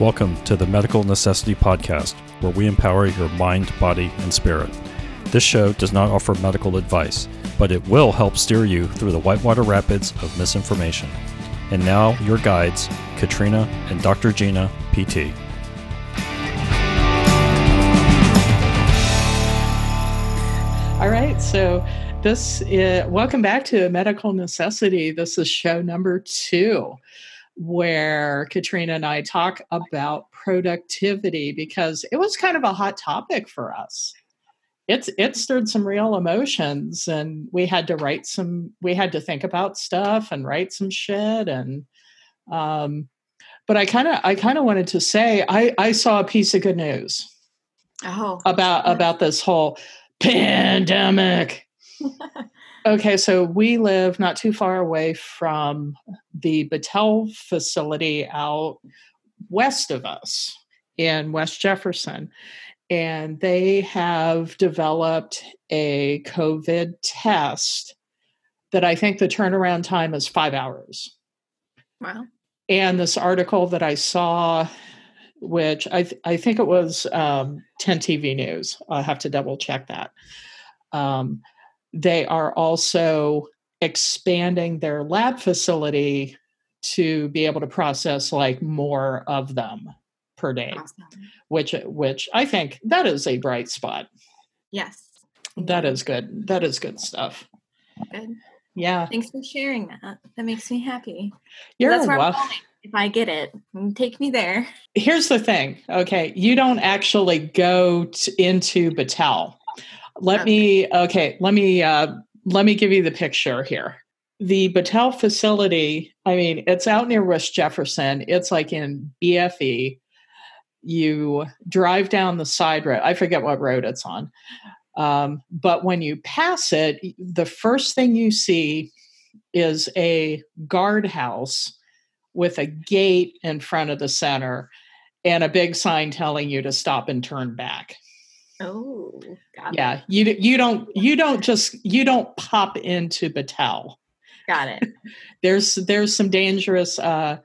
Welcome to the Medical Necessity Podcast, where we empower your mind, body, and spirit. This show does not offer medical advice, but it will help steer you through the whitewater rapids of misinformation. And now, your guides, Katrina and Dr. Gina, PT. All right, so this is welcome back to Medical Necessity. This is show number two where Katrina and I talk about productivity because it was kind of a hot topic for us. It's it stirred some real emotions and we had to write some we had to think about stuff and write some shit and um but I kind of I kind of wanted to say I I saw a piece of good news. Oh. About about this whole pandemic. Okay, so we live not too far away from the Battelle facility out west of us in West Jefferson. And they have developed a COVID test that I think the turnaround time is five hours. Wow. And this article that I saw, which I, th- I think it was um, 10 TV News, I'll have to double check that. Um, they are also expanding their lab facility to be able to process like more of them per day Awesome. which which i think that is a bright spot Yes. that is good that is good stuff Good. yeah Thanks for sharing that. That makes me happy. you're That's where welcome. If I get it, mm, take me there. here's the thing okay you don't actually go t- into battelle let me okay. let me uh let me give you the picture here. The battelle facility i mean it's out near west jefferson. It's like in bfe you drive down the side road i forget what road it's on. Um, but when you pass it the first thing you see is a guardhouse with a gate in front of the center and a big sign telling you to stop and turn back. Oh, got Yeah, you you don't you don't just you don't pop into Battelle. Got it. There's there's some dangerous. Uh,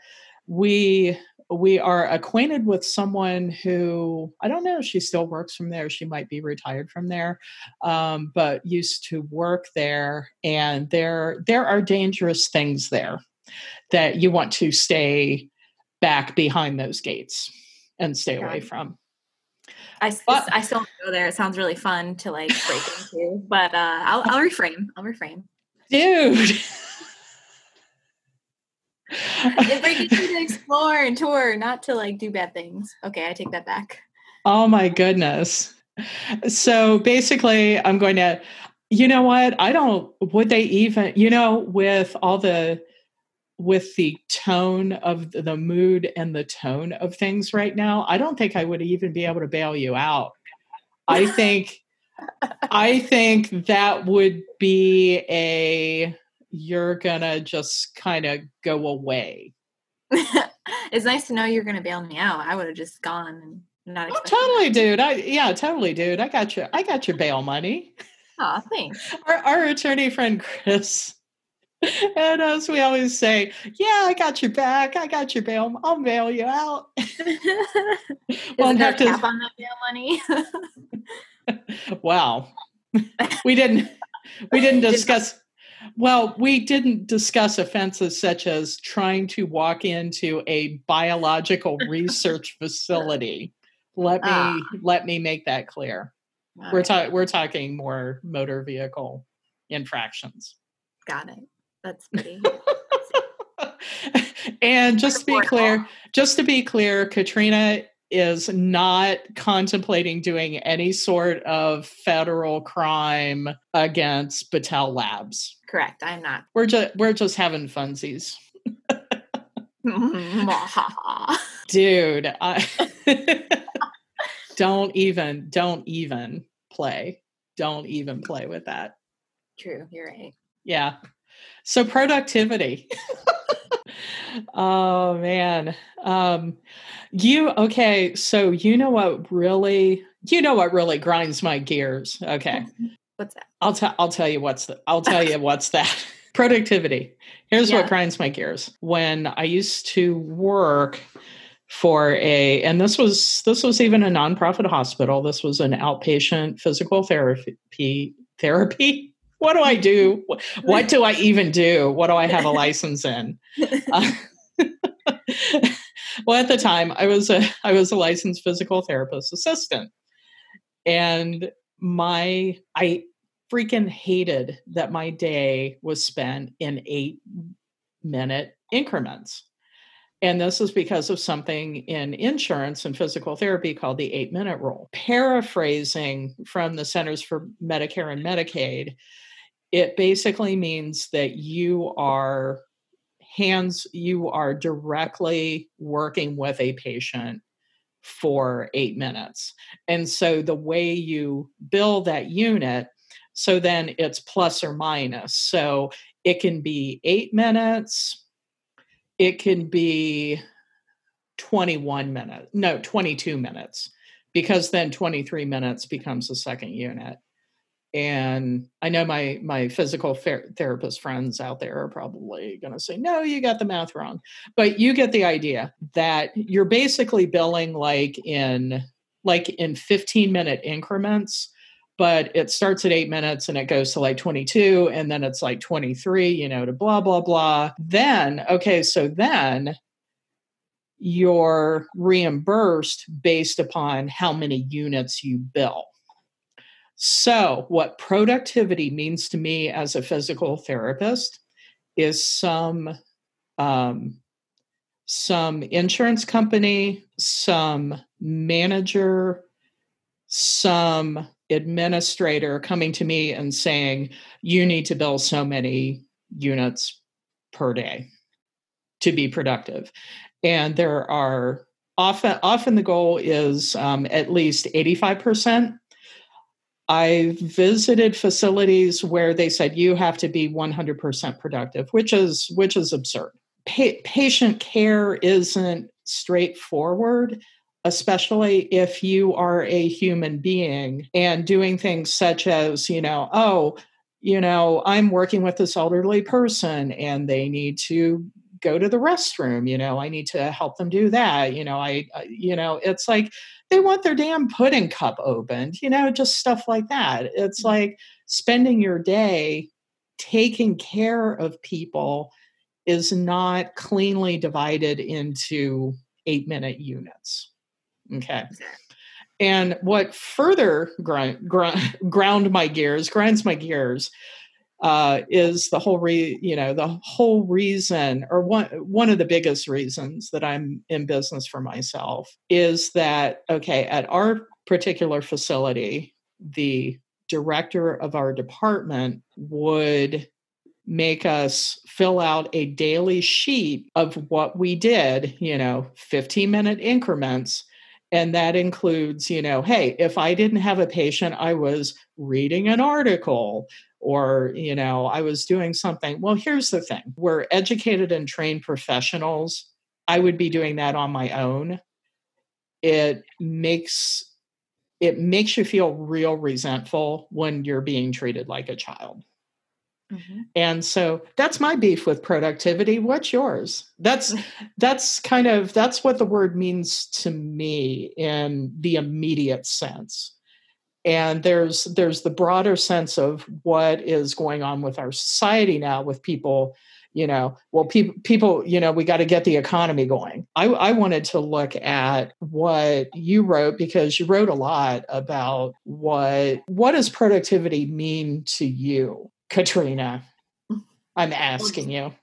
we we are acquainted with someone who I don't know. She still works from there. She might be retired from there, um, but used to work there. And there there are dangerous things there that you want to stay back behind those gates and stay Got away it. from. I, But- I still go there. It sounds really fun to like break into, but uh, I'll, I'll reframe. I'll reframe. Dude. It's break into to explore and tour, not to like do bad things. Okay, I take that back. Oh my goodness. So basically, I'm going to, you know what? I don't, would they even, you know, with all the, with the tone of the, mood and the tone of things right now, I don't think I would even be able to bail you out. I think, I think that would be a, you're gonna just kind of go away. it's nice to know you're to bail me out. I would have just gone and not Oh, totally, dude. I, yeah, totally, dude. I got your I got your bail money. Oh, thanks. our, our attorney friend Chris. And as we always say, yeah, I got your back. I got your bail. I'll bail you out. Well, there have to- cap on that bail money? Wow. We didn't we didn't discuss well, we didn't discuss offenses such as trying to walk into a biological research facility. Let me Ah. let me make that clear. We're Alright, talking we're talking more motor vehicle infractions. Got it. That's pretty. and just to be clear, just to be clear, Katrina is not contemplating doing any sort of federal crime against Battelle Labs. Correct. I'm not. We're just we're just having funsies. Mm-hmm. Dude, I don't even don't even play. Don't even play with that. True. You're right. Yeah. So productivity. oh man. Um you okay, so you know what really you know what really grinds my gears. Okay. What's that? I'll tell I'll tell you what's the, I'll tell you what's that. Productivity. Here's Yeah. what grinds my gears. When I used to work for a and this was this was even a nonprofit hospital this was an outpatient physical therapy therapy what do i do? What do i even do? What do i have a license in? Uh, well at the time i was a i was a licensed physical therapist assistant. And my i freaking hated that my day was spent in 8 minute increments. And this is because of something in insurance and physical therapy called the eight minute rule. Paraphrasing from the Centers for Medicare and Medicaid, it basically means that you are hands, you are directly working with a patient for eight minutes. And so the way you bill that unit, so then it's plus or minus. So it can be eight minutes, it can be 21 minutes, no, 22 minutes, because then 23 minutes becomes the second unit. And I know my my physical therapist friends out there are probably going to say, "No, you got the math wrong." But you get the idea that you're basically billing like in like in 15 minute increments but it starts at eight minutes and it goes to like 22 and then it's like 23 you know to blah blah blah then okay so then you're reimbursed based upon how many units you bill so what productivity means to me as a physical therapist is some um, some insurance company some manager some administrator coming to me and saying, you need to bill so many units per day to be productive. And there are often, often the goal is um, at least 85%. I visited facilities where they said you have to be 100% productive, which is which is absurd. Pa- patient care isn't straightforward especially if you are a human being and doing things such as, you know, oh, you know, I'm working with this elderly person and they need to go to the restroom, you know, I need to help them do that. You know, I, I you know, it's like they want their damn pudding cup opened, you know, just stuff like that. It's mm-hmm. like spending your day taking care of people is not cleanly divided into eight minute units. Okay. And what further grind, grind, ground my gears, grinds my gears, uh, is the whole re, you know, the whole reason, or one one of the biggest reasons that I'm in business for myself is that okay, at our particular facility, the director of our department would make us fill out a daily sheet of what we did, you know, 15 minute increments. And that includes, you know, hey, if I didn't have a patient, I was reading an article or, you know, I was doing something. Well, here's the thing we're educated and trained professionals. I would be doing that on my own. It makes it makes you feel real resentful when you're being treated like a child. Mm-hmm. And so that's my beef with productivity. What's yours? That's that's kind of that's what the word means to me in the immediate sense. And there's there's the broader sense of what is going on with our society now with people you know well people people you know we got to get the economy going I, I wanted to look at what you wrote because you wrote a lot about what what does productivity mean to you Katrina? I'm asking you.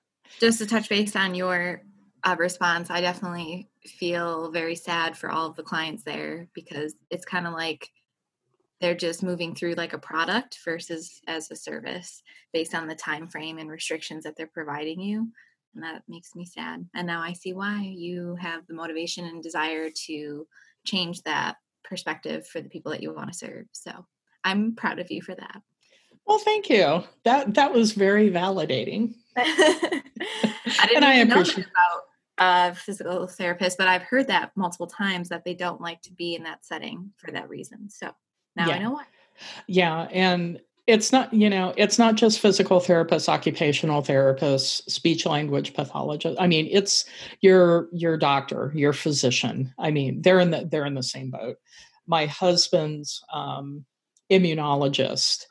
Just to touch base on your uh, response, I definitely feel very sad for all of the clients there because it's kind of like they're just moving through like a product versus as a service based on the time frame and restrictions that they're providing you and that makes me sad and now i see why you have the motivation and desire to change that perspective for the people that you want to serve so i'm proud of you for that well, thank you. That that was very validating. I didn't I know about a physical therapist, but I've heard that multiple times that they don't like to be in that setting for that reason. So now yeah. I know why. Yeah, and it's not you know it's not just physical therapists occupational therapists speech language pathologists. I mean it's your your doctor your physician. I mean they're in the they're in the same boat. My husband's um, immunologist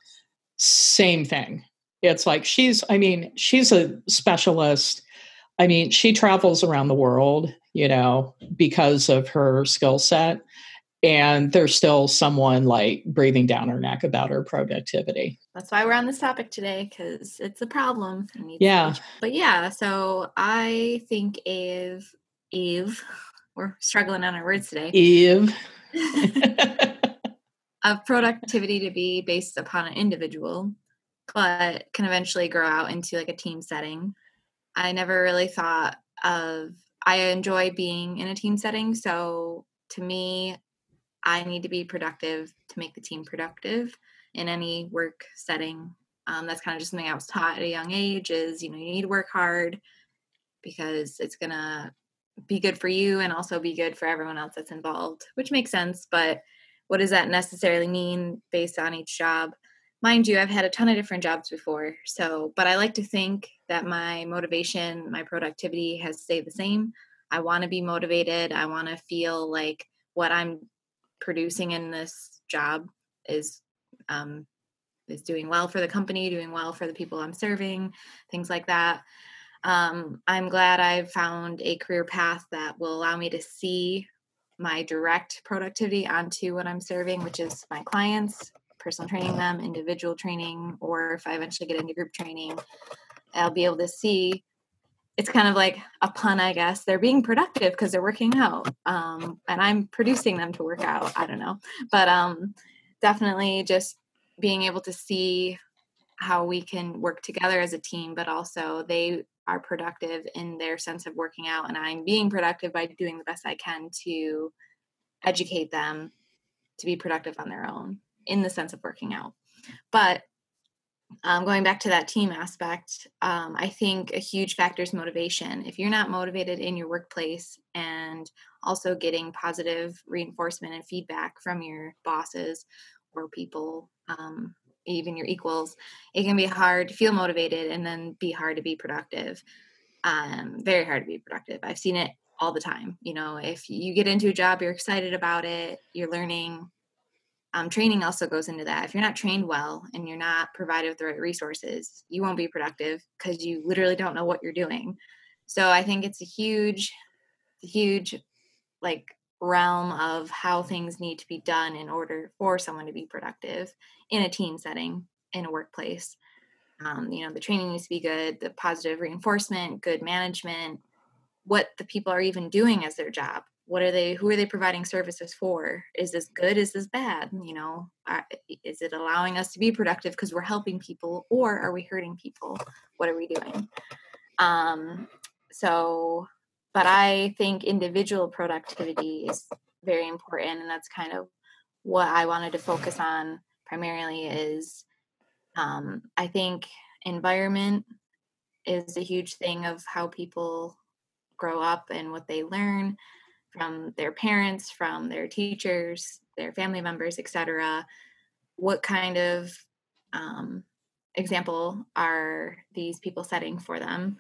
same thing. It's like she's i mean she's a specialist. I mean she travels around the world you know because of her skill set and there's still someone like breathing down her neck about her productivity. That's why we're on this topic today because it's a problem. Yeah. But yeah, so I think Eve, Eve, we're struggling on our words today. Eve. of productivity to be based upon an individual, but can eventually grow out into like a team setting. I never really thought of, I enjoy being in a team setting. So to me, I need to be productive to make the team productive in any work setting. Um, that's kind of just something I was taught at a young age is, you know, you need to work hard because it's going to be good for you and also be good for everyone else that's involved, which makes sense. But what does that necessarily mean based on each job? Mind you, I've had a ton of different jobs before. So, but I like to think that my motivation, my productivity has stayed the same. I want to be motivated. I want to feel like what I'm producing in this job is um, is doing well for the company, doing well for the people I'm serving, things like that. Um, I'm glad I've found a career path that will allow me to see my direct productivity onto what I'm serving, which is my clients, personal training them, individual training, or if I eventually get into group training, I'll be able to see it's kind of like a pun, I guess. They're being productive because they're working out, um, and I'm producing them to work out. I don't know, but um, definitely just being able to see how we can work together as a team, but also they are productive in their sense of working out, and I'm being productive by doing the best I can to educate them to be productive on their own in the sense of working out. But um, going back to that team aspect, um, I think a huge factor is motivation. If you're not motivated in your workplace and also getting positive reinforcement and feedback from your bosses or people, um, even your equals, it can be hard to feel motivated and then be hard to be productive. Um, very hard to be productive. I've seen it all the time. You know, if you get into a job, you're excited about it, you're learning, um, training also goes into that. If you're not trained well and you're not provided with the right resources, you won't be productive because you literally don't know what you're doing. So I think it's a huge, huge, like realm of how things need to be done in order for someone to be productive in a team setting in a workplace. Um, you know, the training needs to be good, the positive reinforcement, good management, what the people are even doing as their job what are they who are they providing services for? Is this good? Is this bad? You know is it allowing us to be productive because we're helping people or are we hurting people? What are we doing? Um so but i think individual productivity is very important and that's kind of what i wanted to focus on primarily is um i think environment is a huge thing of how people grow up and what they learn from their parents, from their teachers, their family members, etc. What kind of um, example are these people setting for them?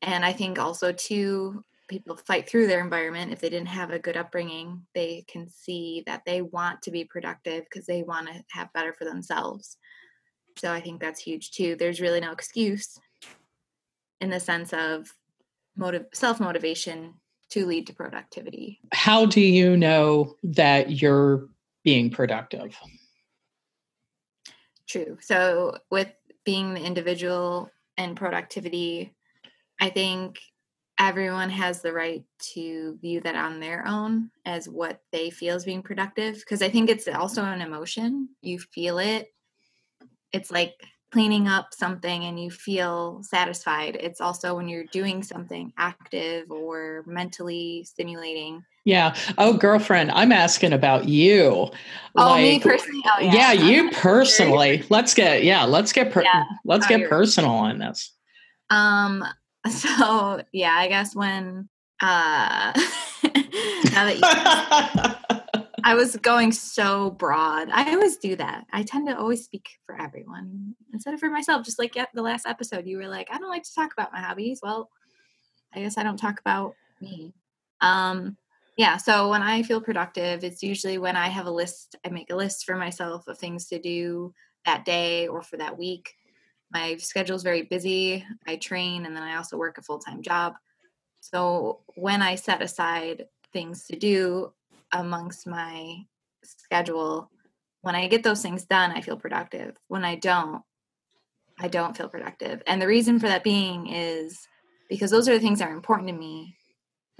And I think also too, people fight through their environment if they didn't have a good upbringing. They can see that they want to be productive because they want to have better for themselves. So I think that's huge too. There's really no excuse in the sense of motive self motivation to lead to productivity. How do you know that you're being productive? True. So, with being the individual and productivity, I think everyone has the right to view that on their own as what they feel is being productive. Because I think it's also an emotion. You feel it. It's like cleaning up something and you feel satisfied. It's also when you're doing something active or mentally stimulating. Yeah. Oh, girlfriend, I'm asking about you. Oh, like, me personally. Oh, yeah. yeah you personally. Let's get yeah. Let's get per- yeah. let's oh, get personal on this. Um. So yeah, I guess when uh now that I was going so broad. I always do that. I tend to always speak for everyone instead of for myself. Just like the last episode, you were like, I don't like to talk about my hobbies. Well, I guess I don't talk about me. Um, yeah. So when I feel productive, it's usually when I have a list. I make a list for myself of things to do that day or for that week. My schedule is very busy. I train and then I also work a full time job. So when I set aside things to do amongst my schedule, when I get those things done, I feel productive. When I don't, I don't feel productive. And the reason for that being is because those are the things that are important to me.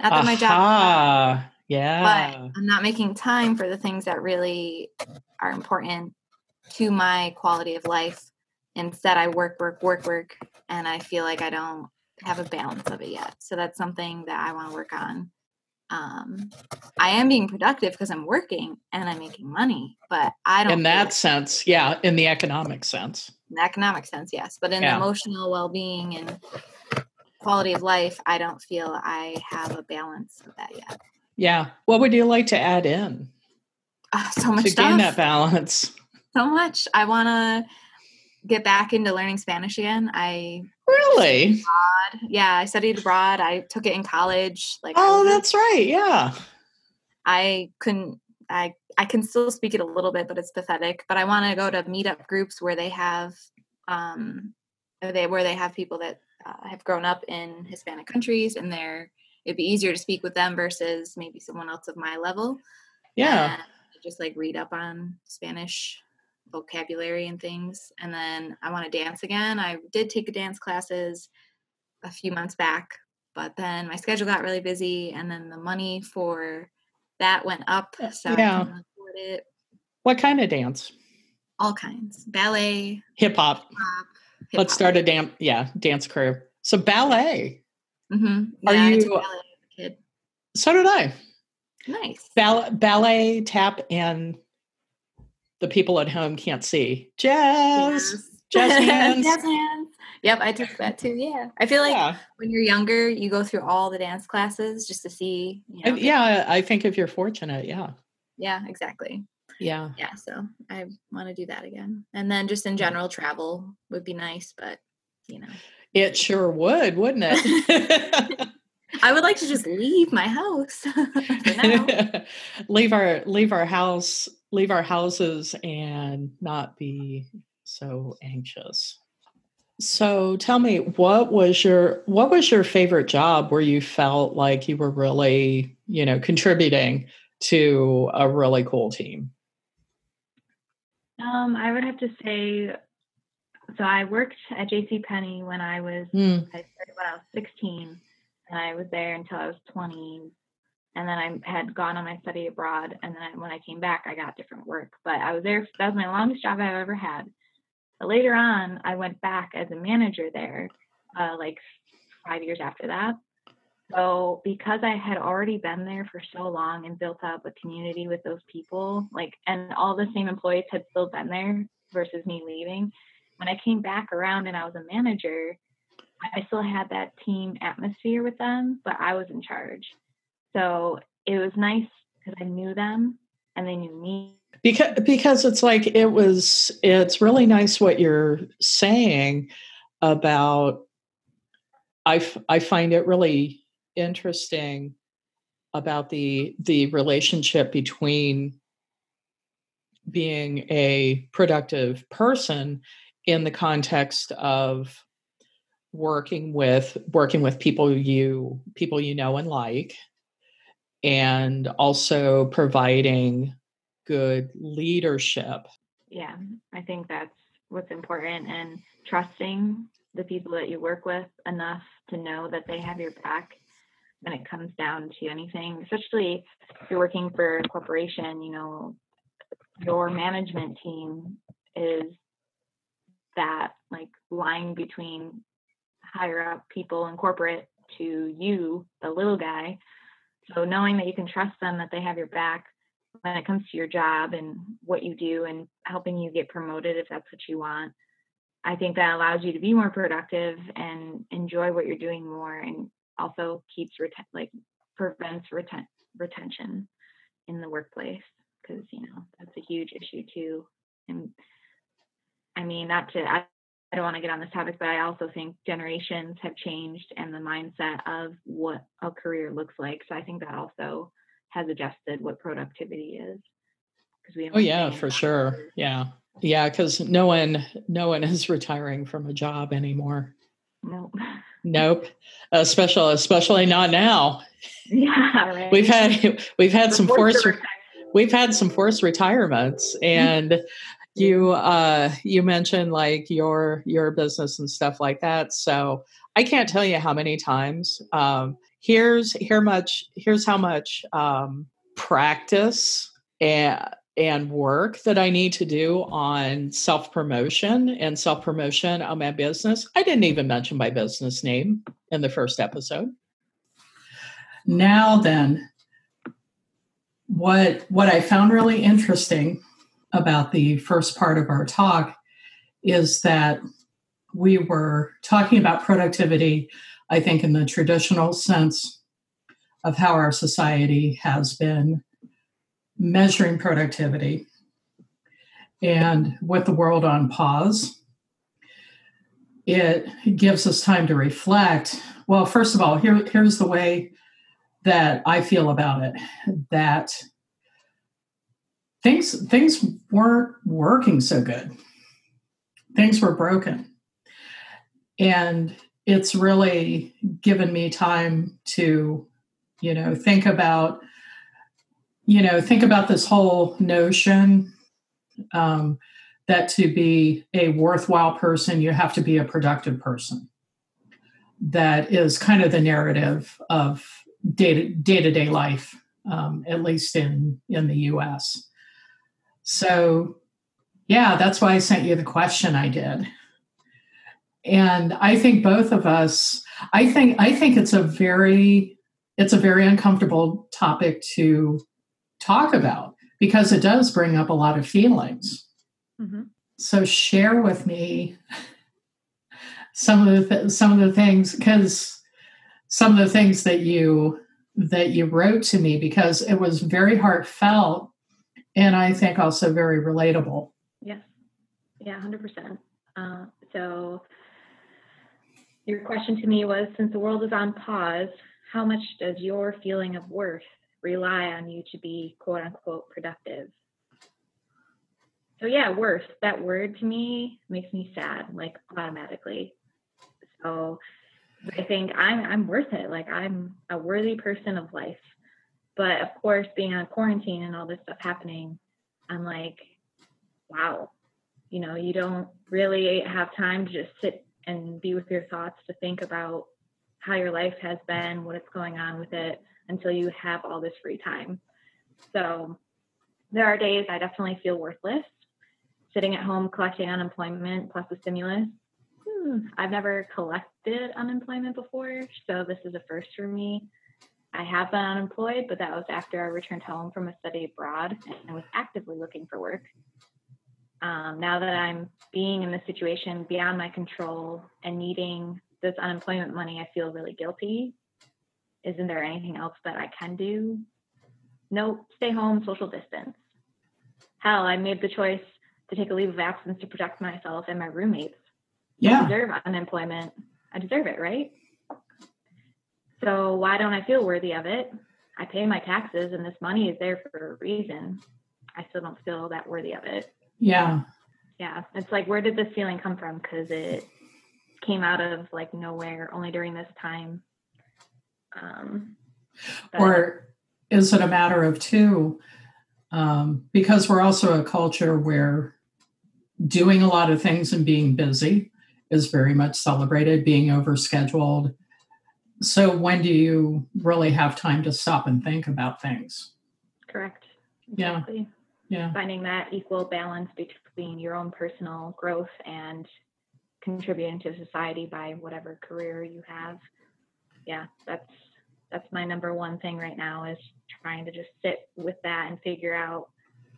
Not that my job, yeah, but I'm not making time for the things that really are important to my quality of life. Instead, I work, work, work, work, and I feel like I don't have a balance of it yet. So that's something that I want to work on. Um, I am being productive because I'm working and I'm making money, but I don't. In that sense, yeah, in the economic sense. In the economic sense, yes, but in yeah. emotional well-being and quality of life, I don't feel I have a balance of that yet. Yeah. What would you like to add in? Uh, so much to stuff. gain that balance. So much. I want to get back into learning Spanish again. I really, abroad. yeah, I studied abroad. I took it in college. Like, oh, that's right. Yeah, I couldn't. I I can still speak it a little bit, but it's pathetic. But I want to go to meetup groups where they have, um, they where they have people that uh, have grown up in Hispanic countries, and they're it'd be easier to speak with them versus maybe someone else of my level. Yeah, just like read up on Spanish vocabulary and things. And then I want to dance again. I did take dance classes a few months back, but then my schedule got really busy, and then the money for that went up, uh, so yeah. I couldn't afford it. What kind of dance? All kinds, ballet, hip hop. Let's start a dance. Yeah, dance career. So ballet. Mm-hmm. Yeah, Are you? ballet as a kid. So did I. Nice. Ball- ballet, tap, and the people at home can't see. Jazz. Jazz hands. jazz hands. Yep, I took that too. Yeah. I feel like yeah. when you're younger, you go through all the dance classes just to see. You know, yeah, I think if you're fortunate, yeah. Yeah, exactly. Yeah. Yeah. So I want to do that again. And then just in general, travel would be nice, but you know. It sure would, wouldn't it? I would like to just leave my house. leave our leave our house, leave our houses and not be so anxious. So tell me what was your what was your favorite job where you felt like you were really, you know, contributing to a really cool team? Um, I would have to say so I worked at JC Penney when I was mm. I started when I was 16 and I was there until I was 20. And then I had gone on my study abroad. And then when I came back, I got different work. But I was there, that was my longest job I've ever had. But later on, I went back as a manager there, uh, like five years after that. So because I had already been there for so long and built up a community with those people, like, and all the same employees had still been there versus me leaving. When I came back around and I was a manager, I still had that team atmosphere with them, but I was in charge. So it was nice because I knew them and they knew me. Because because it's like it was it's really nice what you're saying about I I find it really interesting about the the relationship between being a productive person in the context of working with working with people you people you know and like and also providing good leadership. Yeah i think that's what's important and trusting the people that you work with enough to know that they have your back when it comes down to anything especially if you're working for a corporation you know your management team is that like line between higher up people in corporate to you, the little guy. So knowing that you can trust them, that they have your back when it comes to your job and what you do and helping you get promoted if that's what you want. I think that allows you to be more productive and enjoy what you're doing more and also keeps reten- like prevents reten- retention in the workplace. because you know that's a huge issue too. And I mean, not to I, I don't want to get on this topic, but I also think generations have changed and the mindset of what a career looks like. So I think that also has adjusted what productivity is. Because we oh yeah, for sure, yeah, yeah, because no one no one is retiring from a job anymore. Nope. Nope. Especially especially not now. Yeah, right. We've had we've had some forced we've had some forced retirements and you uh you mentioned like your your business and stuff like that so i can't tell you how many times um here's here much here's how much um practice and and work that I need to do on self promotion and self promotion on my business. I didn't even mention my business name in the first episode. Now, then, what what I found really interesting about the first part of our talk is that we were talking about productivity, I think, in the traditional sense of how our society has been measuring productivity. And with the world on pause, it gives us time to reflect. Well, first of all, here, here's the way that I feel about it that things things weren't working so good. Things were broken. And it's really given me time to, you know, think about, you know, think about this whole notion um, that to be a worthwhile person, you have to be a productive person. That is kind of the narrative of day to day life, um, at least in in the U.S. So, yeah, that's why I sent you the question I did. And I think both of us, I think I think it's a very it's a very uncomfortable topic to talk about because it does bring up a lot of feelings. Mm-hmm. So share with me some of the th- some of the things because some of the things that you that you wrote to me because it was very heartfelt and I think also very relatable. Yes. Yeah, 100%. Uh, so, your question to me was since the world is on pause, how much does your feeling of worth rely on you to be quote unquote productive? So, yeah, worth, that word to me makes me sad, like automatically. So, I think I'm I'm worth it. Like I'm a worthy person of life. But of course, being on quarantine and all this stuff happening, I'm like, wow, you know, you don't really have time to just sit and be with your thoughts to think about how your life has been, what is going on with it until you have all this free time. So there are days I definitely feel worthless sitting at home collecting unemployment plus the stimulus. Hmm, I've never collected unemployment before, so this is a first for me. I have been unemployed, but that was after I returned home from a study abroad and was actively looking for work. Um, now that I'm being in this situation beyond my control and needing this unemployment money, I feel really guilty. Isn't there anything else that I can do? Nope, stay home, social distance. Hell, I made the choice to take a leave of absence to protect myself and my roommates. Yeah. I deserve unemployment. I deserve it, right? So why don't I feel worthy of it? I pay my taxes and this money is there for a reason. I still don't feel that worthy of it. Yeah. Yeah. It's like, where did this feeling come from? Because it came out of like nowhere only during this time. Um, or is it a matter of two? Um, because we're also a culture where doing a lot of things and being busy is very much celebrated, being overscheduled, so when do you really have time to stop and think about things? Correct. Exactly. Yeah. Yeah. Finding that equal balance between your own personal growth and contributing to society by whatever career you have. Yeah, that's that's my number one thing right now is trying to just sit with that and figure out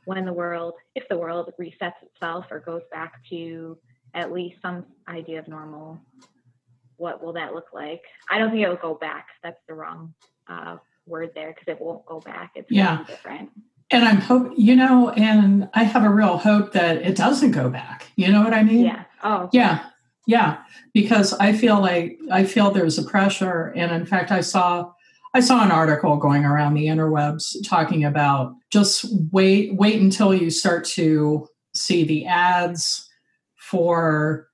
when the world, if the world resets itself or goes back to at least some idea of normal, what will that look like? I don't think it will go back. That's the wrong uh, word there because it won't go back. It's yeah different. and I'm hope you know, and I have a real hope that it doesn't go back. You know what I mean? Yeah. Oh. Yeah. Yeah. Because I feel like I feel there's a pressure, and in fact, I saw I saw an article going around the interwebs talking about just wait wait until you start to see the ads for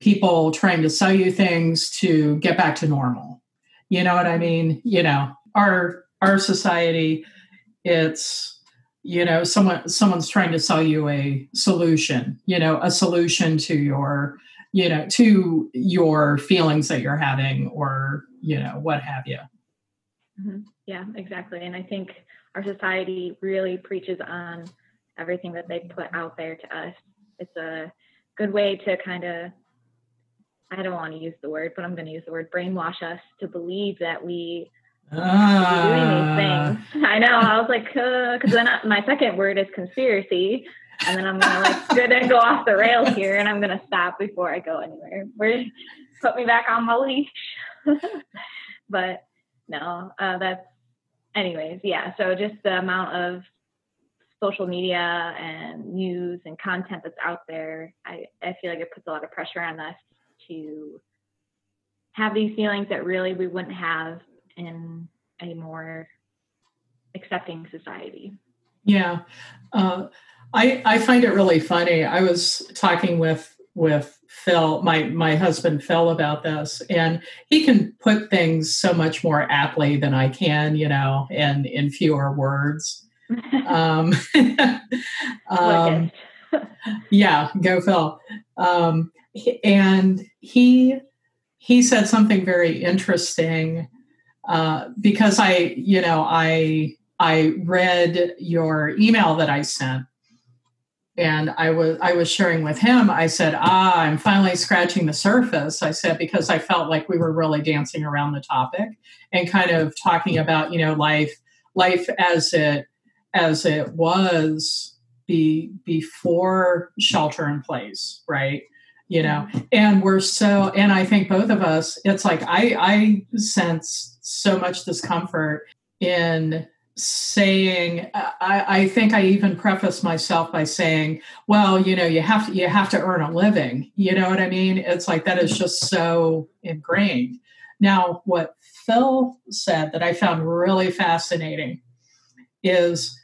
people trying to sell you things to get back to normal. You know what I mean? You know, our our society it's you know someone someone's trying to sell you a solution you know a solution to your you know to your feelings that you're having or you know what have you mm-hmm. yeah exactly and i think our society really preaches on everything that they put out there to us it's a good way to kind of i don't want to use the word but i'm going to use the word brainwash us to believe that we ah. doing these things. I know. I was like, because uh, then I, my second word is conspiracy, and then I'm gonna like good and go off the rails here, and I'm gonna stop before I go anywhere. Where put me back on my leash. but no, uh, that's anyways. Yeah. So just the amount of social media and news and content that's out there, I, I feel like it puts a lot of pressure on us to have these feelings that really we wouldn't have in a more accepting society. Yeah. Uh, I, I find it really funny. I was talking with with Phil, my my husband Phil, about this, and he can put things so much more aptly than I can, you know, and in fewer words. um, um, yeah, go Phil. Um, and he he said something very interesting uh, because I, you know, I I read your email that I sent, and I was I was sharing with him. I said, "Ah, I'm finally scratching the surface." I said because I felt like we were really dancing around the topic and kind of talking about, you know, life life as it as it was be before shelter in place, right? You know and we're so and i think both of us it's like i i sense so much discomfort in saying I, I, think i even preface myself by saying well you know you have to you have to earn a living. You know what i mean? It's like that is just so ingrained. Now what phil said that i found really fascinating is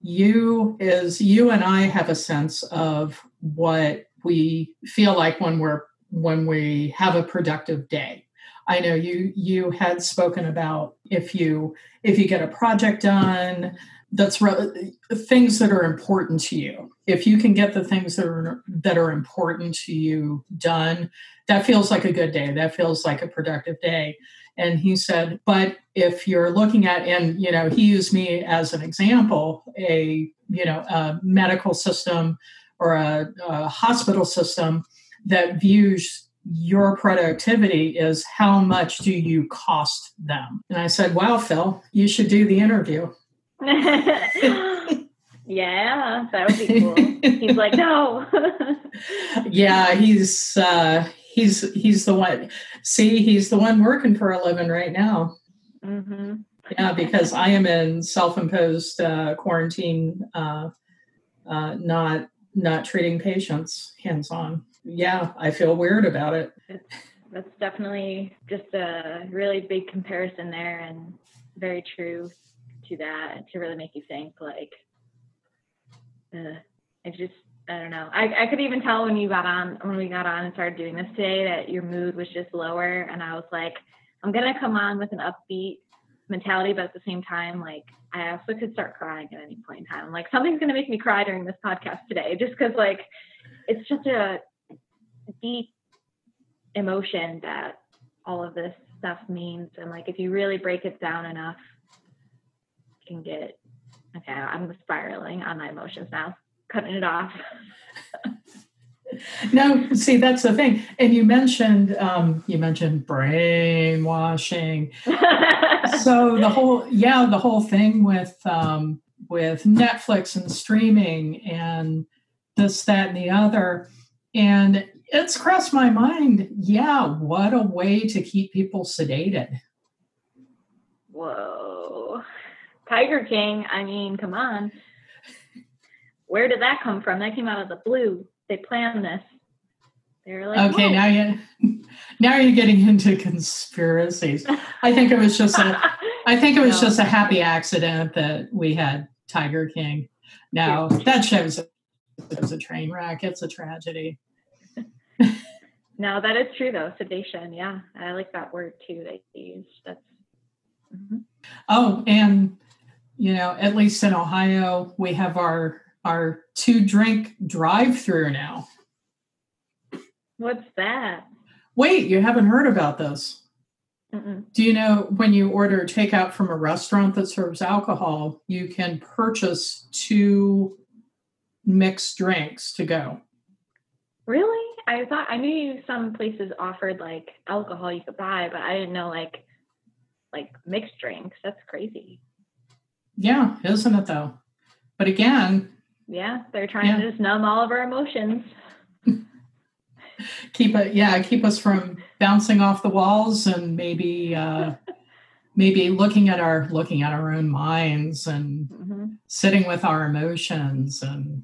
you is you and i have a sense of what we feel like when we're when we have a productive day. I know you you had spoken about if you if you get a project done that's re- things that are important to you. If you can get the things that are that are important to you done that feels like a good day. That feels like a productive day. And he said but if you're looking at and you know he used me as an example a you know a medical system or a, a hospital system that views your productivity is how much do you cost them? And I said, Wow, Phil, you should do the interview. yeah, that would be cool. he's like, No. yeah, he's uh he's he's the one see, he's the one working for a living right now. Mm-hmm. Yeah, because I am in self-imposed uh, quarantine, uh, uh, not not treating patients hands on. Yeah, I feel weird about it. That's definitely just a really big comparison there and very true to that to really make you think like uh, I just I don't know. I, I could even tell when you got on when we got on and started doing this today that your mood was just lower and I was like, I'm gonna come on with an upbeat mentality, but at the same time, like I also could start crying at any point in time. Like something's gonna make me cry during this podcast today, just because like it's just a deep emotion that all of this stuff means, and like if you really break it down enough, you can get okay. I'm spiraling on my emotions now, cutting it off. no, see that's the thing. And you mentioned um, you mentioned brainwashing. so the whole yeah, the whole thing with um, with Netflix and streaming and this, that, and the other. And it's crossed my mind. Yeah, what a way to keep people sedated. Whoa. Tiger King. I mean, come on. Where did that come from? That came out of the blue. They plan this. They're like, okay, Whoa. now you now you're getting into conspiracies. I think it was just a I think it was no. just a happy accident that we had Tiger King. Now that shows it was a train wreck. It's a tragedy. no, that is true though. Sedation. Yeah, I like that word too. They use that's. Mm-hmm. Oh, and you know, at least in Ohio, we have our our two drink drive through now. What's that? Wait, you haven't heard about this? Mm-mm. Do you know when you order takeout from a restaurant that serves alcohol, you can purchase two mixed drinks to go? Really? I thought I knew some places offered like alcohol you could buy, but I didn't know like like mixed drinks. That's crazy. Yeah, isn't it though? But again, yeah, they're trying yeah. to just numb all of our emotions keep it yeah keep us from bouncing off the walls and maybe uh maybe looking at our looking at our own minds and mm-hmm. sitting with our emotions and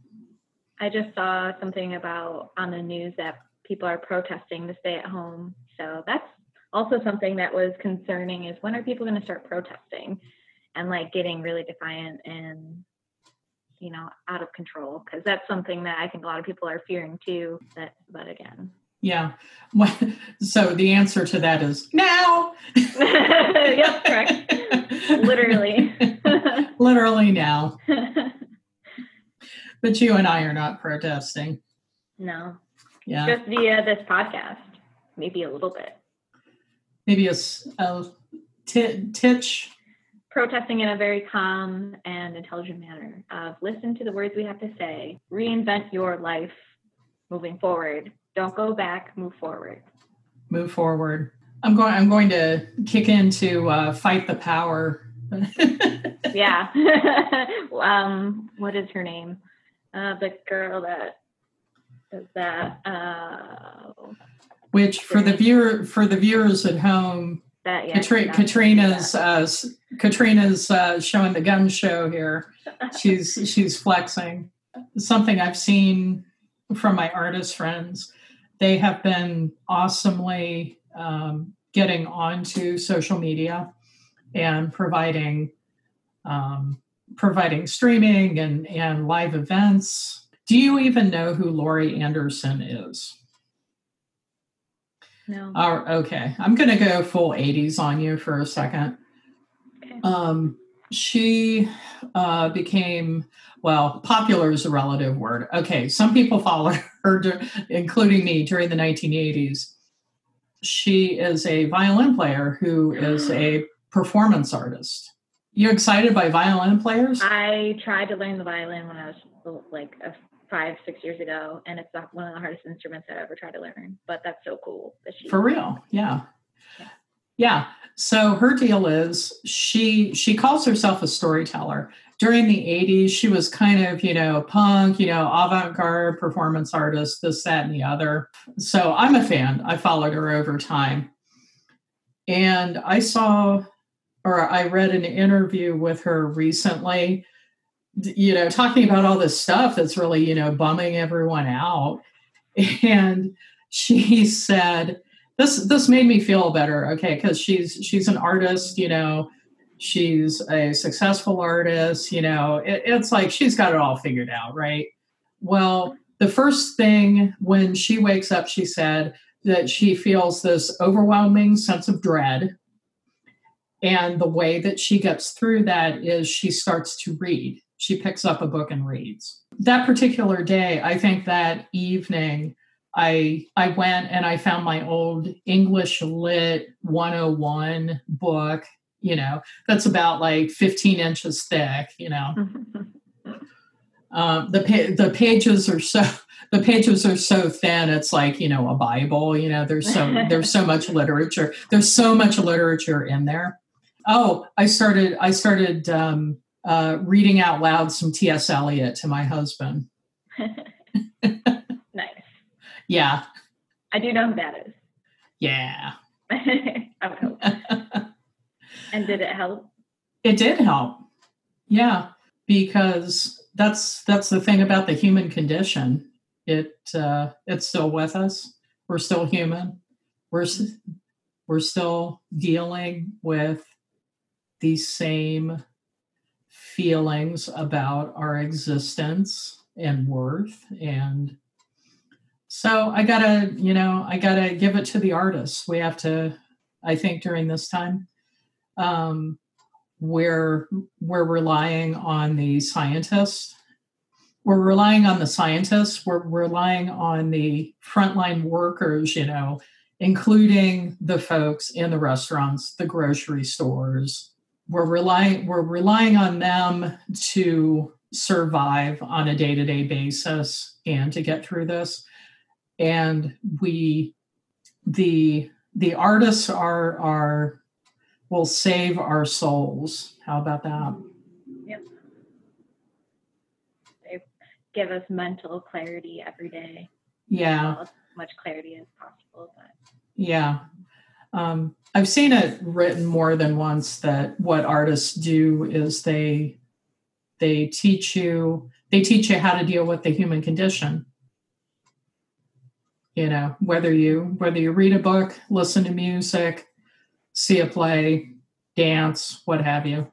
i just saw something about on the news that people are protesting to stay at home so that's also something that was concerning is when are people going to start protesting and like getting really defiant and you know out of control because that's something that i think a lot of people are fearing too that but again. Yeah. So the answer to that is now. Yep correct. Literally. Literally now. But you and i are not protesting. No. Yeah. Just via this podcast maybe a little bit. Maybe a, a t- titch protesting in a very calm and intelligent manner of listen to the words we have to say reinvent your life moving forward. Don't go back move forward. Move forward. I'm going i'm going to kick into uh, fight the power. Yeah. Um what is her name? Uh the girl that does that uh which for the viewer for the viewers at home that yeah, Katrina's uh, Katrina's uh, showing the gun show here. She's she's flexing. Something I've seen from my artist friends. They have been awesomely um, getting onto social media and providing um, providing streaming and and live events. Do you even know who Laurie Anderson is? No. Oh, okay. I'm going to go full 80s on you for a second. Okay. Um, she uh, became, well, popular is a relative word. Okay. Some people followed her, including me, during the 1980s. She is a violin player who is a performance artist. You excited by violin players? I tried to learn the violin when I was like a five, six years ago, and it's one of the hardest instruments I've ever tried to learn. But that's so cool. That she, For real, yeah. yeah. Yeah. So her deal is she she calls herself a storyteller. During the 80s, she was kind of, you know, punk, you know, avant-garde performance artist, this, that, and the other. So I'm a fan. I followed her over time. And I saw or I read an interview with her recently you know, talking about all this stuff that's really, you know, bumming everyone out. And she said, this this made me feel better, okay, because she's she's an artist, you know, she's a successful artist, you know, it, it's like she's got it all figured out, right? Well, the first thing when she wakes up, she said that she feels this overwhelming sense of dread. And the way that she gets through that is she starts to read she picks up a book and reads. That particular day, I think that evening, I I went and I found my old English Lit 101 book, you know, that's about like 15 inches thick, you know. um, the pa- the pages are so the pages are so thin it's like you know a bible you know there's so there's so much literature there's so much literature in there oh i started i started um, uh, reading out loud some T.S. Eliot to my husband. nice. Yeah. I do know who that is. Yeah. I would hope. and did it help? It did help. Yeah, because that's that's the thing about the human condition. It uh, it's still with us. We're still human. We're we're still dealing with these same feelings about our existence and worth. And so i gotta you know i gotta give it to the artists. We have to i think during this time um, we're we're relying on the scientists. We're relying on the scientists. We're relying on the frontline workers you know including the folks in the restaurants the grocery stores we're relying we're relying on them to survive on a day-to-day basis and to get through this and we the the artists are are will save our souls. How about that? Yep. They give us mental clarity every day. Yeah. As much clarity as possible. But. Yeah. Um, I've seen it written more than once that what artists do is they they teach you they teach you how to deal with the human condition you know whether you whether you read a book listen to music see a play, dance, what have you.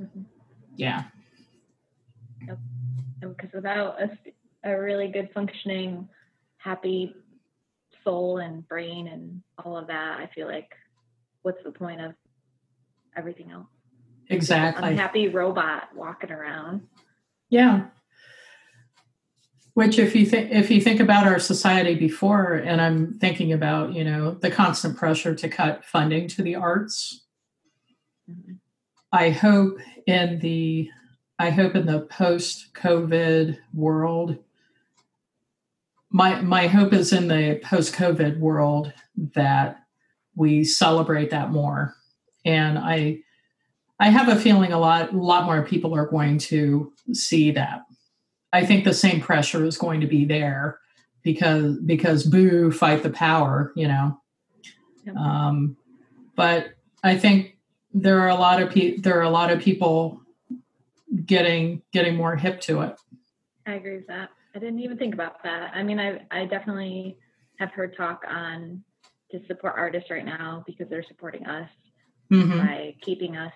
Mm-hmm. Yeah. Yep. Because without a, a really good functioning, happy soul and brain and all of that, I feel like what's the point of everything else? Exactly. Unhappy robot walking around. Yeah. Which, if you think if you think about our society before, and I'm thinking about you know the constant pressure to cut funding to the arts, mm-hmm. I hope in the I hope in the post-COVID world, my my hope is in the post-COVID world that we celebrate that more, and I I have a feeling a lot a lot more people are going to see that I think the same pressure is going to be there because because boo fight the power, you know. Um, but I think there are a lot of people there are a lot of people getting getting more hip to it. I agree with that. I didn't even think about that. I mean, I I definitely have heard talk on to support artists right now because they're supporting us mm-hmm. by keeping us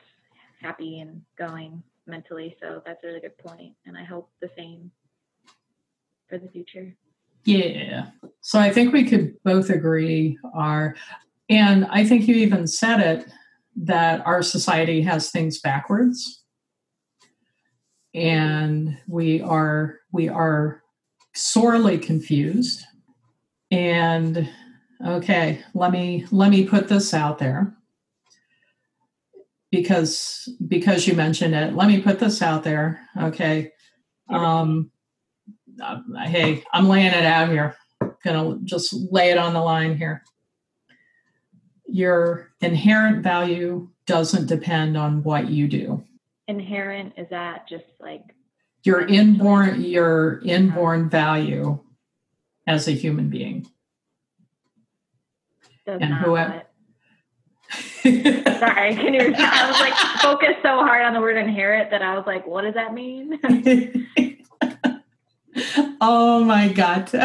happy and going mentally. So that's a really good point, and I hope the same for the future. Yeah. So I think we could both agree are, and I think you even said it that our society has things backwards, and we are we are sorely confused. And okay, let me let me put this out there. Because because you mentioned it let me put this out there okay? Um uh, hey i'm laying it out here. Gonna just lay it on the line here. Your inherent value doesn't depend on what you do. Inherent is that just like your inborn your inborn value as a human being Does and whoever Sorry, can you? I was like focused so hard on the word inherit that I was like, what does that mean? oh my god.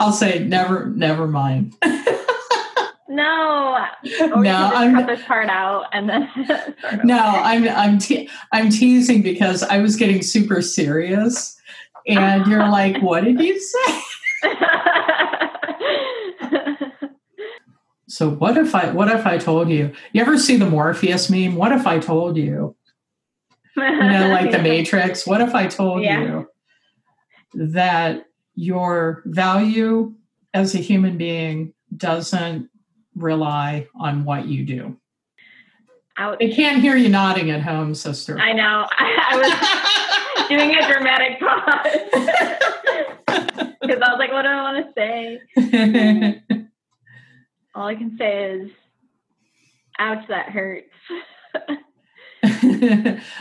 I'll say never, never mind. No, or no, I'm cut this part out and then. no, I'm I'm te- I'm teasing because I was getting super serious, and you're like, "What did you say?" so what if I what if I told you? You ever see the Morpheus meme? What if I told you? You know, like the Matrix. What if I told yeah. you that your value as a human being doesn't rely on what you do. Ouch. I can't hear you nodding at home, sister. I know. I, I was doing a dramatic pause because I was like, what do I want to say? All I can say is, ouch, that hurts.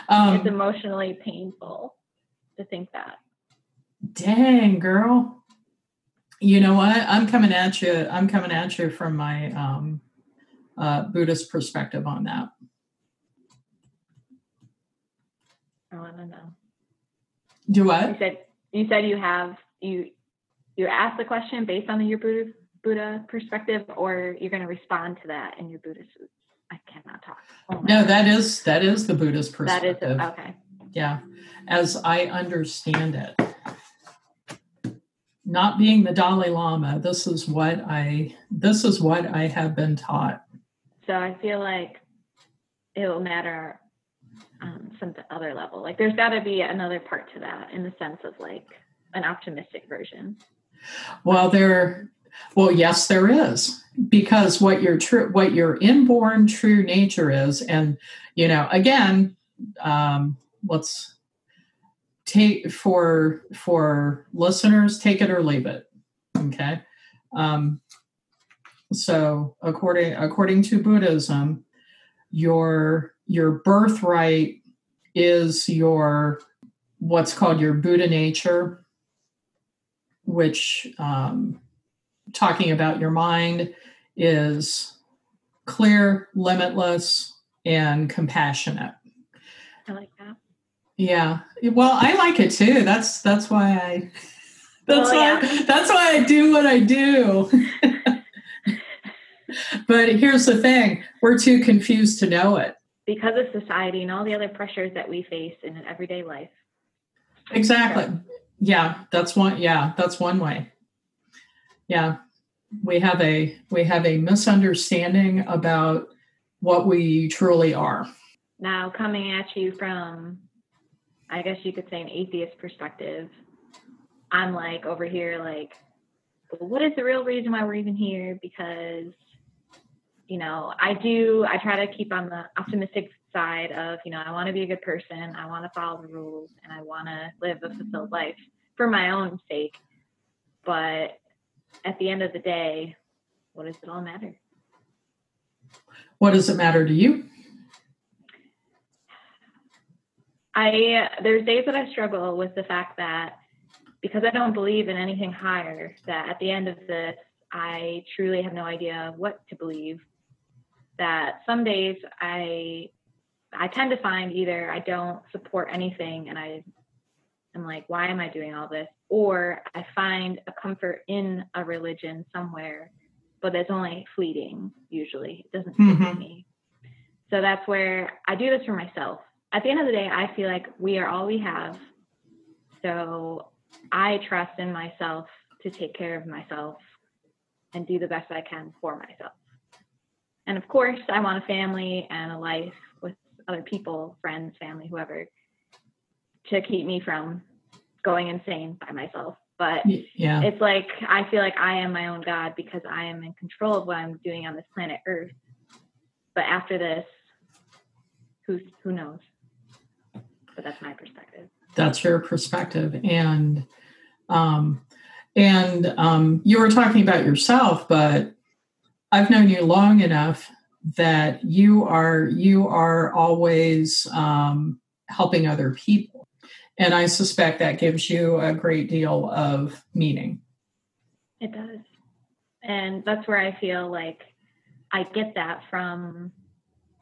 um, it's emotionally painful to think that. Dang, girl. You know what? I'm coming at you. I'm coming at you from my um, uh, Buddhist perspective on that. I want to know. Do what? You said you said you have you you asked the question based on your Buddha Buddha perspective, or you're going to respond to that in your Buddhist. I cannot talk. Oh no, God. that is that is the Buddhist perspective. That is okay. Yeah, as I understand it. Not being the Dalai Lama, this is what I this is what I have been taught. So I feel like it will matter on some other level. Like there's got to be another part to that in the sense of like an optimistic version. Well, there well, yes, there is. Because what your true what your inborn true nature is, and you know, again, um, let's take for for listeners, take it or leave it. Okay. Um, so according according to Buddhism, your your birthright is your what's called your Buddha nature, which um, talking about your mind is clear, limitless, and compassionate. I like. Yeah. Well, I like it too. That's that's why I that's well, why yeah. that's why I do what I do. but here's the thing, we're too confused to know it. Because of society and all the other pressures that we face in an everyday life. Exactly. Yeah, that's one yeah, that's one way yeah we have a we have a misunderstanding about what we truly are now coming at you from i guess you could say an atheist perspective i'm like over here like what is the real reason why we're even here because you know i do i try to keep on the optimistic side of you know i want to be a good person i want to follow the rules and i want to live a fulfilled life for my own sake but at the end of the day, what does it all matter? What does it matter to you? I there's days that I struggle with the fact that because I don't believe in anything higher, that at the end of this, I truly have no idea what to believe. That some days I I tend to find either I don't support anything and I am like, why am I doing all this? or I find a comfort in a religion somewhere, but it's only fleeting usually. It doesn't mm-hmm. fit me. So that's where I do this for myself. At the end of the day, I feel like we are all we have. So I trust in myself to take care of myself and do the best I can for myself. And of course, I want a family and a life with other people, friends, family, whoever, to keep me from going insane by myself. But yeah. it's like I feel like I am my own God because I am in control of what I'm doing on this planet Earth. But after this, who who knows? But that's my perspective. That's your perspective, and um, and um, you were talking about yourself, but I've known you long enough that you are you are always um, helping other people and I suspect that gives you a great deal of meaning. It does. And that's where I feel like I get that from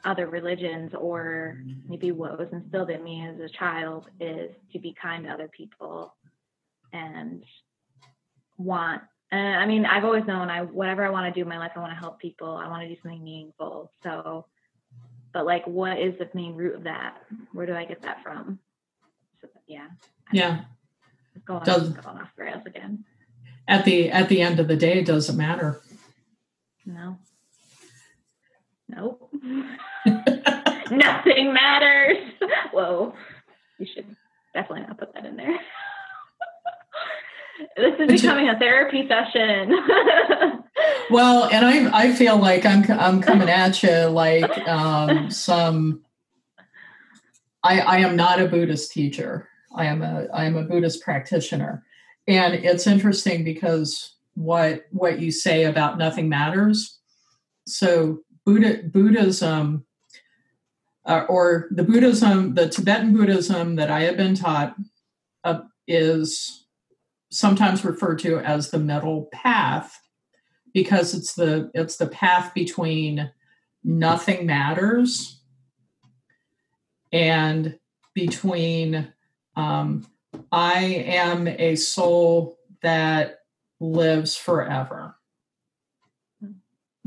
other religions, or maybe what was instilled in me as a child is to be kind to other people and want. And I mean, I've always known I whatever I want to do in my life, I want to help people. I want to do something meaningful. So, but like, what is the main root of that? Where do I get that from? yeah. Yeah. Going, does, going off the rails again. At the at the end of the day, it doesn't matter. No. Nope. Nothing matters. Whoa. You should definitely not put that in there. this is becoming a therapy session. well, and I I feel like I'm I'm coming at you like um, some. I I am not a Buddhist teacher. I am a I am a Buddhist practitioner, and it's interesting because what what you say about nothing matters. So Buddha Buddhism, uh, or the Buddhism, the Tibetan Buddhism that I have been taught, uh, is sometimes referred to as the middle path because it's the it's the path between nothing matters and between um, I am a soul that lives forever.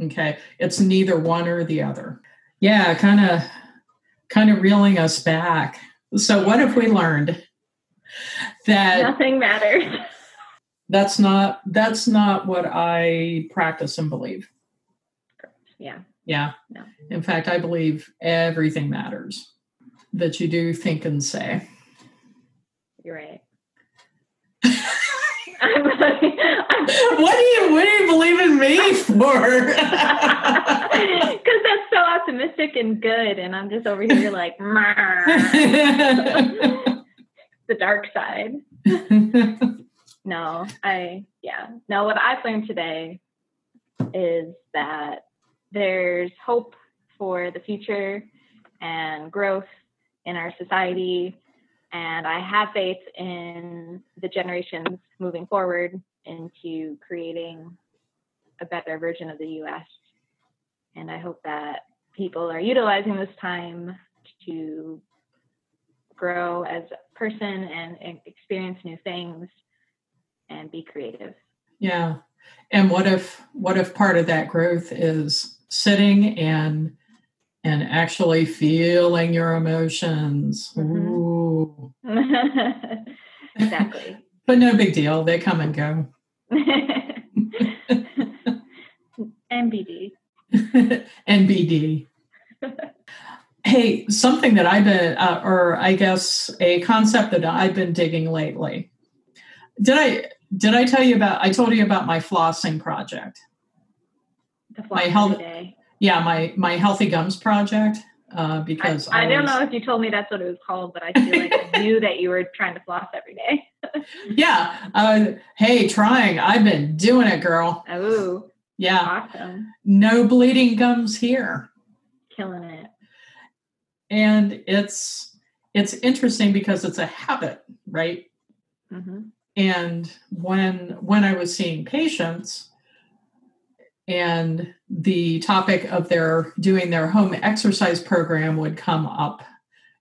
Okay, it's neither one or the other. Yeah, kind of kind of reeling us back. So what have we learned? That nothing matters. That's not that's not what I practice and believe. Yeah. Yeah. No. In fact, I believe everything matters that you do think and say. You're right. I'm I'm, what do you what do you believe in me for? Because that's so optimistic and good, and I'm just over here like the dark side. no, I yeah. No, what I've learned today is that there's hope for the future and growth in our society and I have faith in the generations moving forward into creating a better version of the US. And I hope that people are utilizing this time to grow as a person and, and experience new things and be creative. Yeah. And what if what if part of that growth is sitting and and actually feeling your emotions. Mm-hmm. exactly. but no big deal. They come and go. NBD. NBD. hey, something that I've been, uh, or I guess a concept that I've been digging lately. Did I did I tell you about? I told you about my flossing project. The flossing my health, day yeah, my my healthy gums project. Uh, because I, I, I don't know if you told me that's what it was called, but I feel like I knew that you were trying to floss every day. yeah. Uh, hey, trying. I've been doing it, girl. Oh. Yeah. Awesome. No bleeding gums here. Killing it. And it's it's interesting because it's a habit, right? Mm-hmm. And when when I was seeing patients, and the topic of their doing their home exercise program would come up.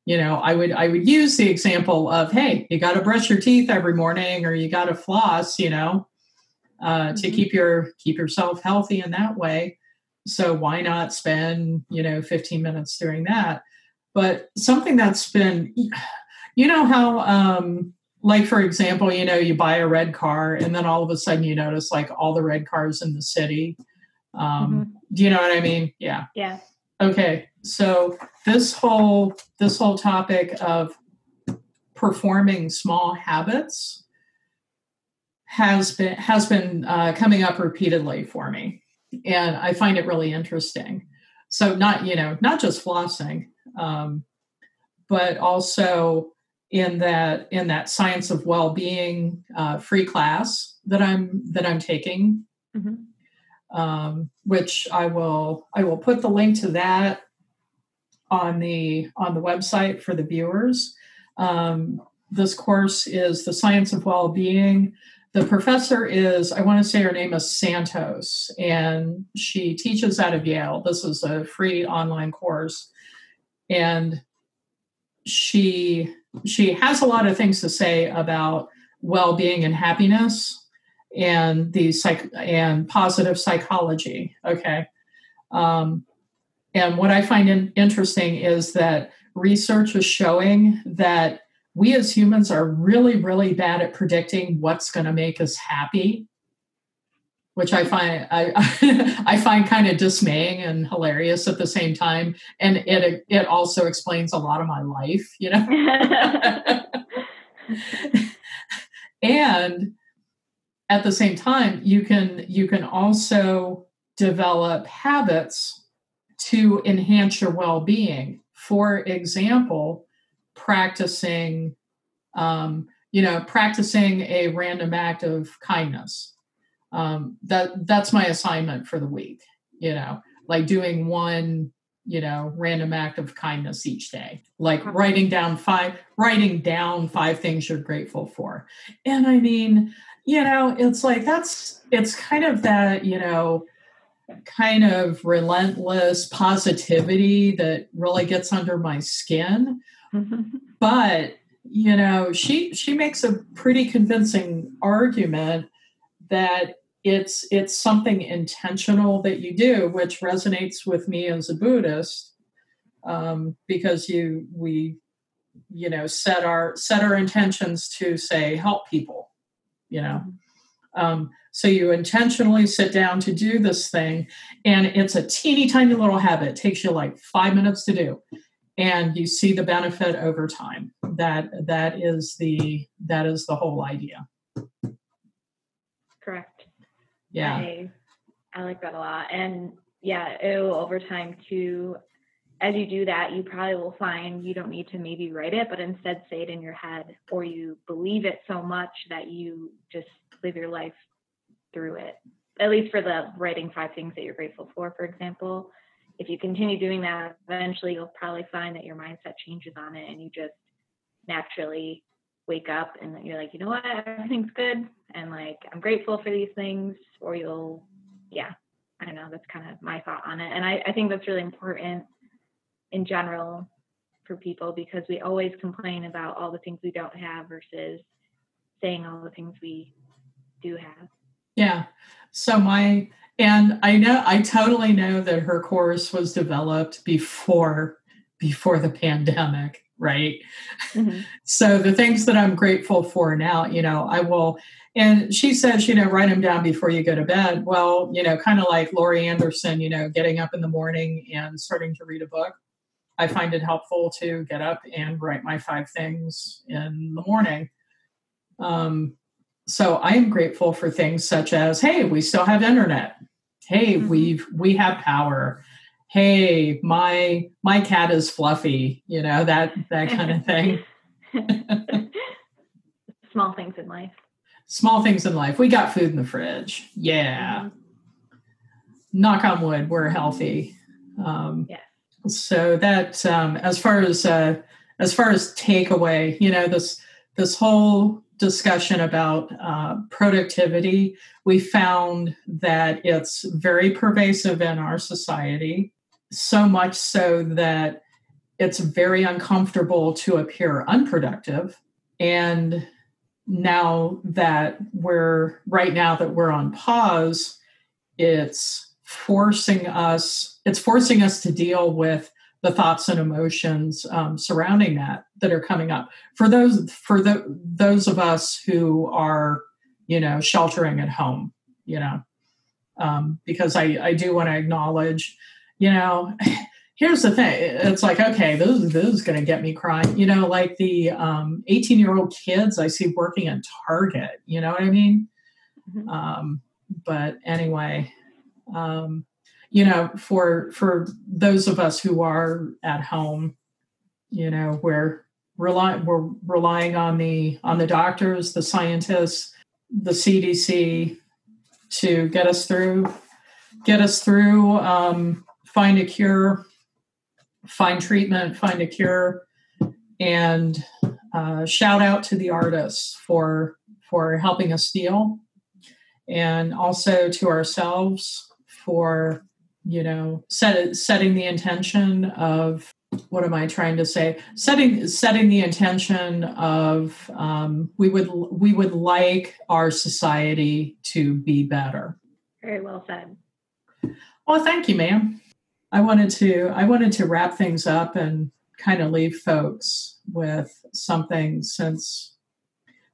You know i would i would use the example of hey you got to brush your teeth every morning or you got to floss you know uh, to mm-hmm. keep your keep yourself healthy in that way. So why not spend you know 15 minutes doing that? But something that's been you know how um like for example you know you buy a red car and then all of a sudden you notice like all the red cars in the city um, mm-hmm. Do you know what I mean? Yeah. Yeah. Okay. So this whole this whole topic of performing small habits has been has been uh, coming up repeatedly for me, and I find it really interesting. So not you know not just flossing, um, but also in that in that science of well-being uh, free class that I'm that I'm taking. Mm-hmm um, which I will I will put the link to that on the on the website for the viewers. Um, this course is the science of well-being. The professor is I want to say her name is Santos, and she teaches out of Yale. This is a free online course, and she she has a lot of things to say about well-being and happiness and the psych and positive psychology. Okay. Um, and what I find in, interesting is that research is showing that we as humans are really, really bad at predicting what's going to make us happy, which I find I I find kind of dismaying and hilarious at the same time. And it it also explains a lot of my life, you know. and at the same time you can you can also develop habits to enhance your well-being. For example practicing um, you know practicing a random act of kindness. Um, that that's my assignment for the week you know like doing one you know random act of kindness each day. Like writing down five writing down five things you're grateful for. And i mean you know, it's like that's it's kind of that, you know, kind of relentless positivity that really gets under my skin. but, you know, she she makes a pretty convincing argument that it's it's something intentional that you do which resonates with me as a buddhist um, because you we you know set our set our intentions to say help people you know. Um, so you intentionally sit down to do this thing and it's a teeny tiny little habit. It takes you like five minutes to do and you see the benefit over time. That that is the that is the whole idea. Correct. Yeah. I, I like that a lot. And yeah it'll over time too as you do that, you probably will find you don't need to maybe write it, but instead say it in your head, or you believe it so much that you just live your life through it. At least for the writing five things that you're grateful for, for example. If you continue doing that, eventually you'll probably find that your mindset changes on it and you just naturally wake up and you're like, you know what, everything's good. And like, I'm grateful for these things. Or you'll, yeah, I don't know. That's kind of my thought on it. And I, I think that's really important in general for people because we always complain about all the things we don't have versus saying all the things we do have. Yeah. So my and I know I totally know that her course was developed before before the pandemic, right? Mm-hmm. so the things that I'm grateful for now, you know, I will and she says, you know, write them down before you go to bed. Well, you know, kind of like Laurie Anderson, you know, getting up in the morning and starting to read a book. I find it helpful to get up and write my five things in the morning. Um, so I am grateful for things such as, hey, we still have internet. Hey, mm-hmm. we've we have power. Hey, my my cat is fluffy. You know that that kind of thing. Small things in life. Small things in life. We got food in the fridge. Yeah. Mm-hmm. Knock on wood, we're healthy. Um, yeah so that um, as far as uh, as far as takeaway you know this this whole discussion about uh, productivity we found that it's very pervasive in our society so much so that it's very uncomfortable to appear unproductive. And now that we're right now that we're on pause it's forcing us it's forcing us to deal with the thoughts and emotions um, surrounding that that are coming up for those for the those of us who are you know sheltering at home you know um, because i i do want to acknowledge you know here's the thing it's like okay this, this is going to get me crying you know like the 18 um, year old kids i see working at target you know what i mean mm-hmm. um, but anyway um, you know for for those of us who are at home you know we're relying we're relying on the on the doctors the scientists the cdc to get us through get us through um, find a cure find treatment find a cure and uh, shout out to the artists for for helping us deal and also to ourselves for you know set, setting the intention of what am i trying to say? Setting setting the intention of um, we would we would like our society to be better. Very well said. Well thank you ma'am. I wanted to i wanted to wrap things up and kind of leave folks with something since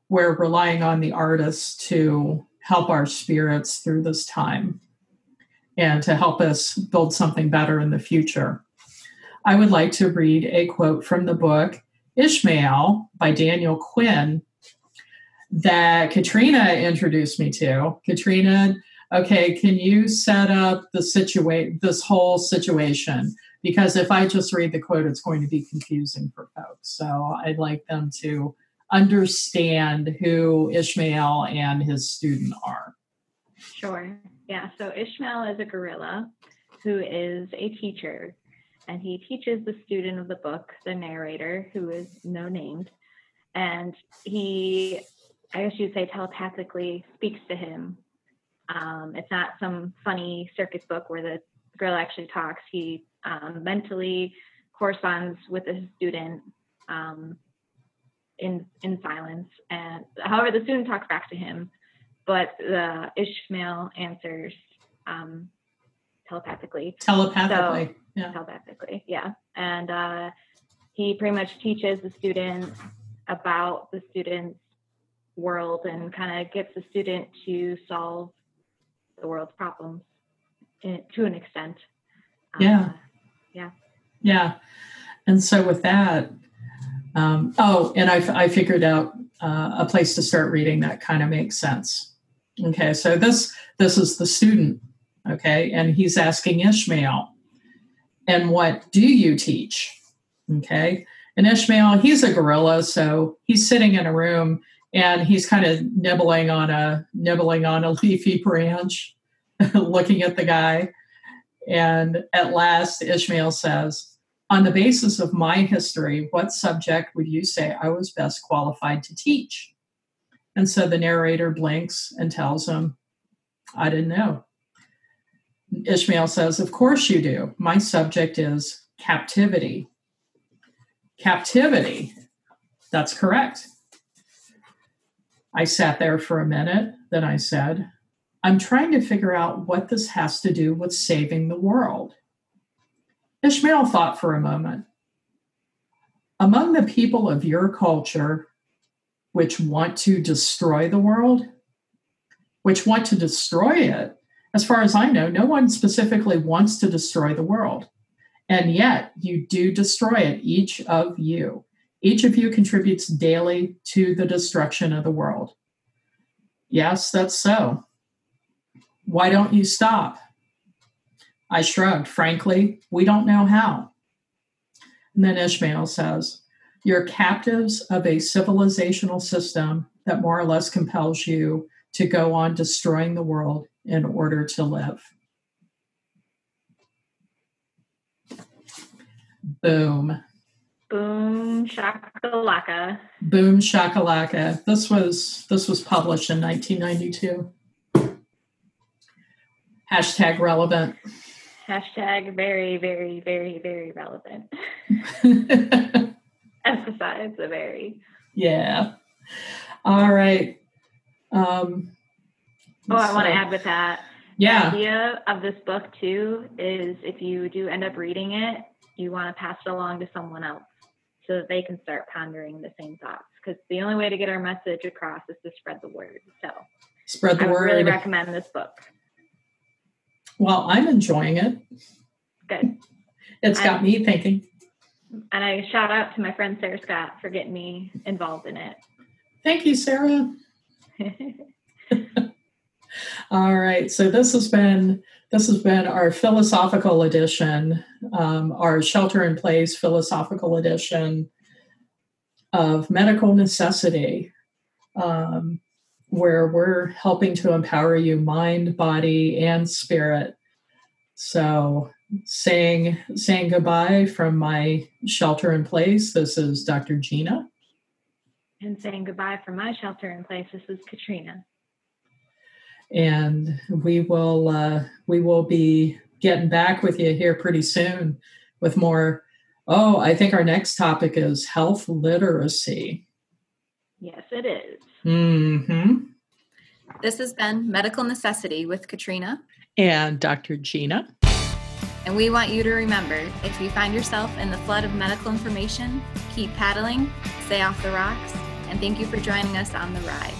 we're relying on the artists to help our spirits through this time and to help us build something better in the future. I would like to read a quote from the book Ishmael by Daniel Quinn that Katrina introduced me to. Katrina, okay, can you set up the situation this whole situation? Because if I just read the quote, it's going to be confusing for folks. So I'd like them to understand who Ishmael and his student are. Sure. Yeah, so Ishmael is a gorilla who is a teacher, and he teaches the student of the book, the narrator, who is no named, and he I guess you'd say telepathically speaks to him. Um, it's not some funny circus book where the gorilla actually talks. He um, mentally corresponds with the student um, in in silence, and however the student talks back to him, but the Ishmael answers um, telepathically. Telepathically, so, yeah. Telepathically, yeah, and uh, he pretty much teaches the students about the student's world and kind of gets the student to solve the world's problems in, to an extent. Yeah. Uh, yeah. Yeah. And so with that, um, oh, and I, I figured out uh, a place to start reading that kind of makes sense. Okay, so this this is the student, okay, and he's asking Ishmael, and what do you teach? Okay, and Ishmael, he's a gorilla, so he's sitting in a room and he's kind of nibbling on a nibbling on a leafy branch, looking at the guy. And at last, Ishmael says, On the basis of my history, what subject would you say I was best qualified to teach? And so the narrator blinks and tells him, I didn't know. Ishmael says, Of course you do. My subject is captivity. Captivity. That's correct. I sat there for a minute. Then I said, I'm trying to figure out what this has to do with saving the world. Ishmael thought for a moment. Among the people of your culture, which want to destroy the world, which want to destroy it, as far as I know, no one specifically wants to destroy the world. And yet you do destroy it, each of you. Each of you contributes daily to the destruction of the world. Yes, that's so. Why don't you stop? I shrugged. Frankly, we don't know how. And then Ishmael says, You're captives of a civilizational system that more or less compels you to go on destroying the world in order to live. Boom. Boom shakalaka. Boom shakalaka. This was this was published in 1992. Hashtag relevant. Hashtag very, very, very, very relevant. Emphasize the very. Yeah. All right. Um, oh, I so, want to add with that. Yeah. The idea of this book too is if you do end up reading it, you want to pass it along to someone else so that they can start pondering the same thoughts. Because the only way to get our message across is to spread the word. So spread the I word. I really recommend this book. Well, I'm enjoying it. Good. It's got I'm, me thinking. And I shout out to my friend Sarah Scott for getting me involved in it. Thank you, Sarah. All right. So this has been this has been our philosophical edition, um, our shelter in place philosophical edition of medical necessity, um, where we're helping to empower you mind, body, and spirit. So saying saying goodbye from my shelter in place. This is Dr. Gina. And saying goodbye from my shelter in place. This is Katrina and we will uh, we will be getting back with you here pretty soon with more. Oh, I think our next topic is health literacy. Yes, it is. Mm-hmm. This has been Medical Necessity with Katrina and Dr. Gina. And we want you to remember if you find yourself in the flood of medical information, keep paddling, stay off the rocks, and thank you for joining us on the ride.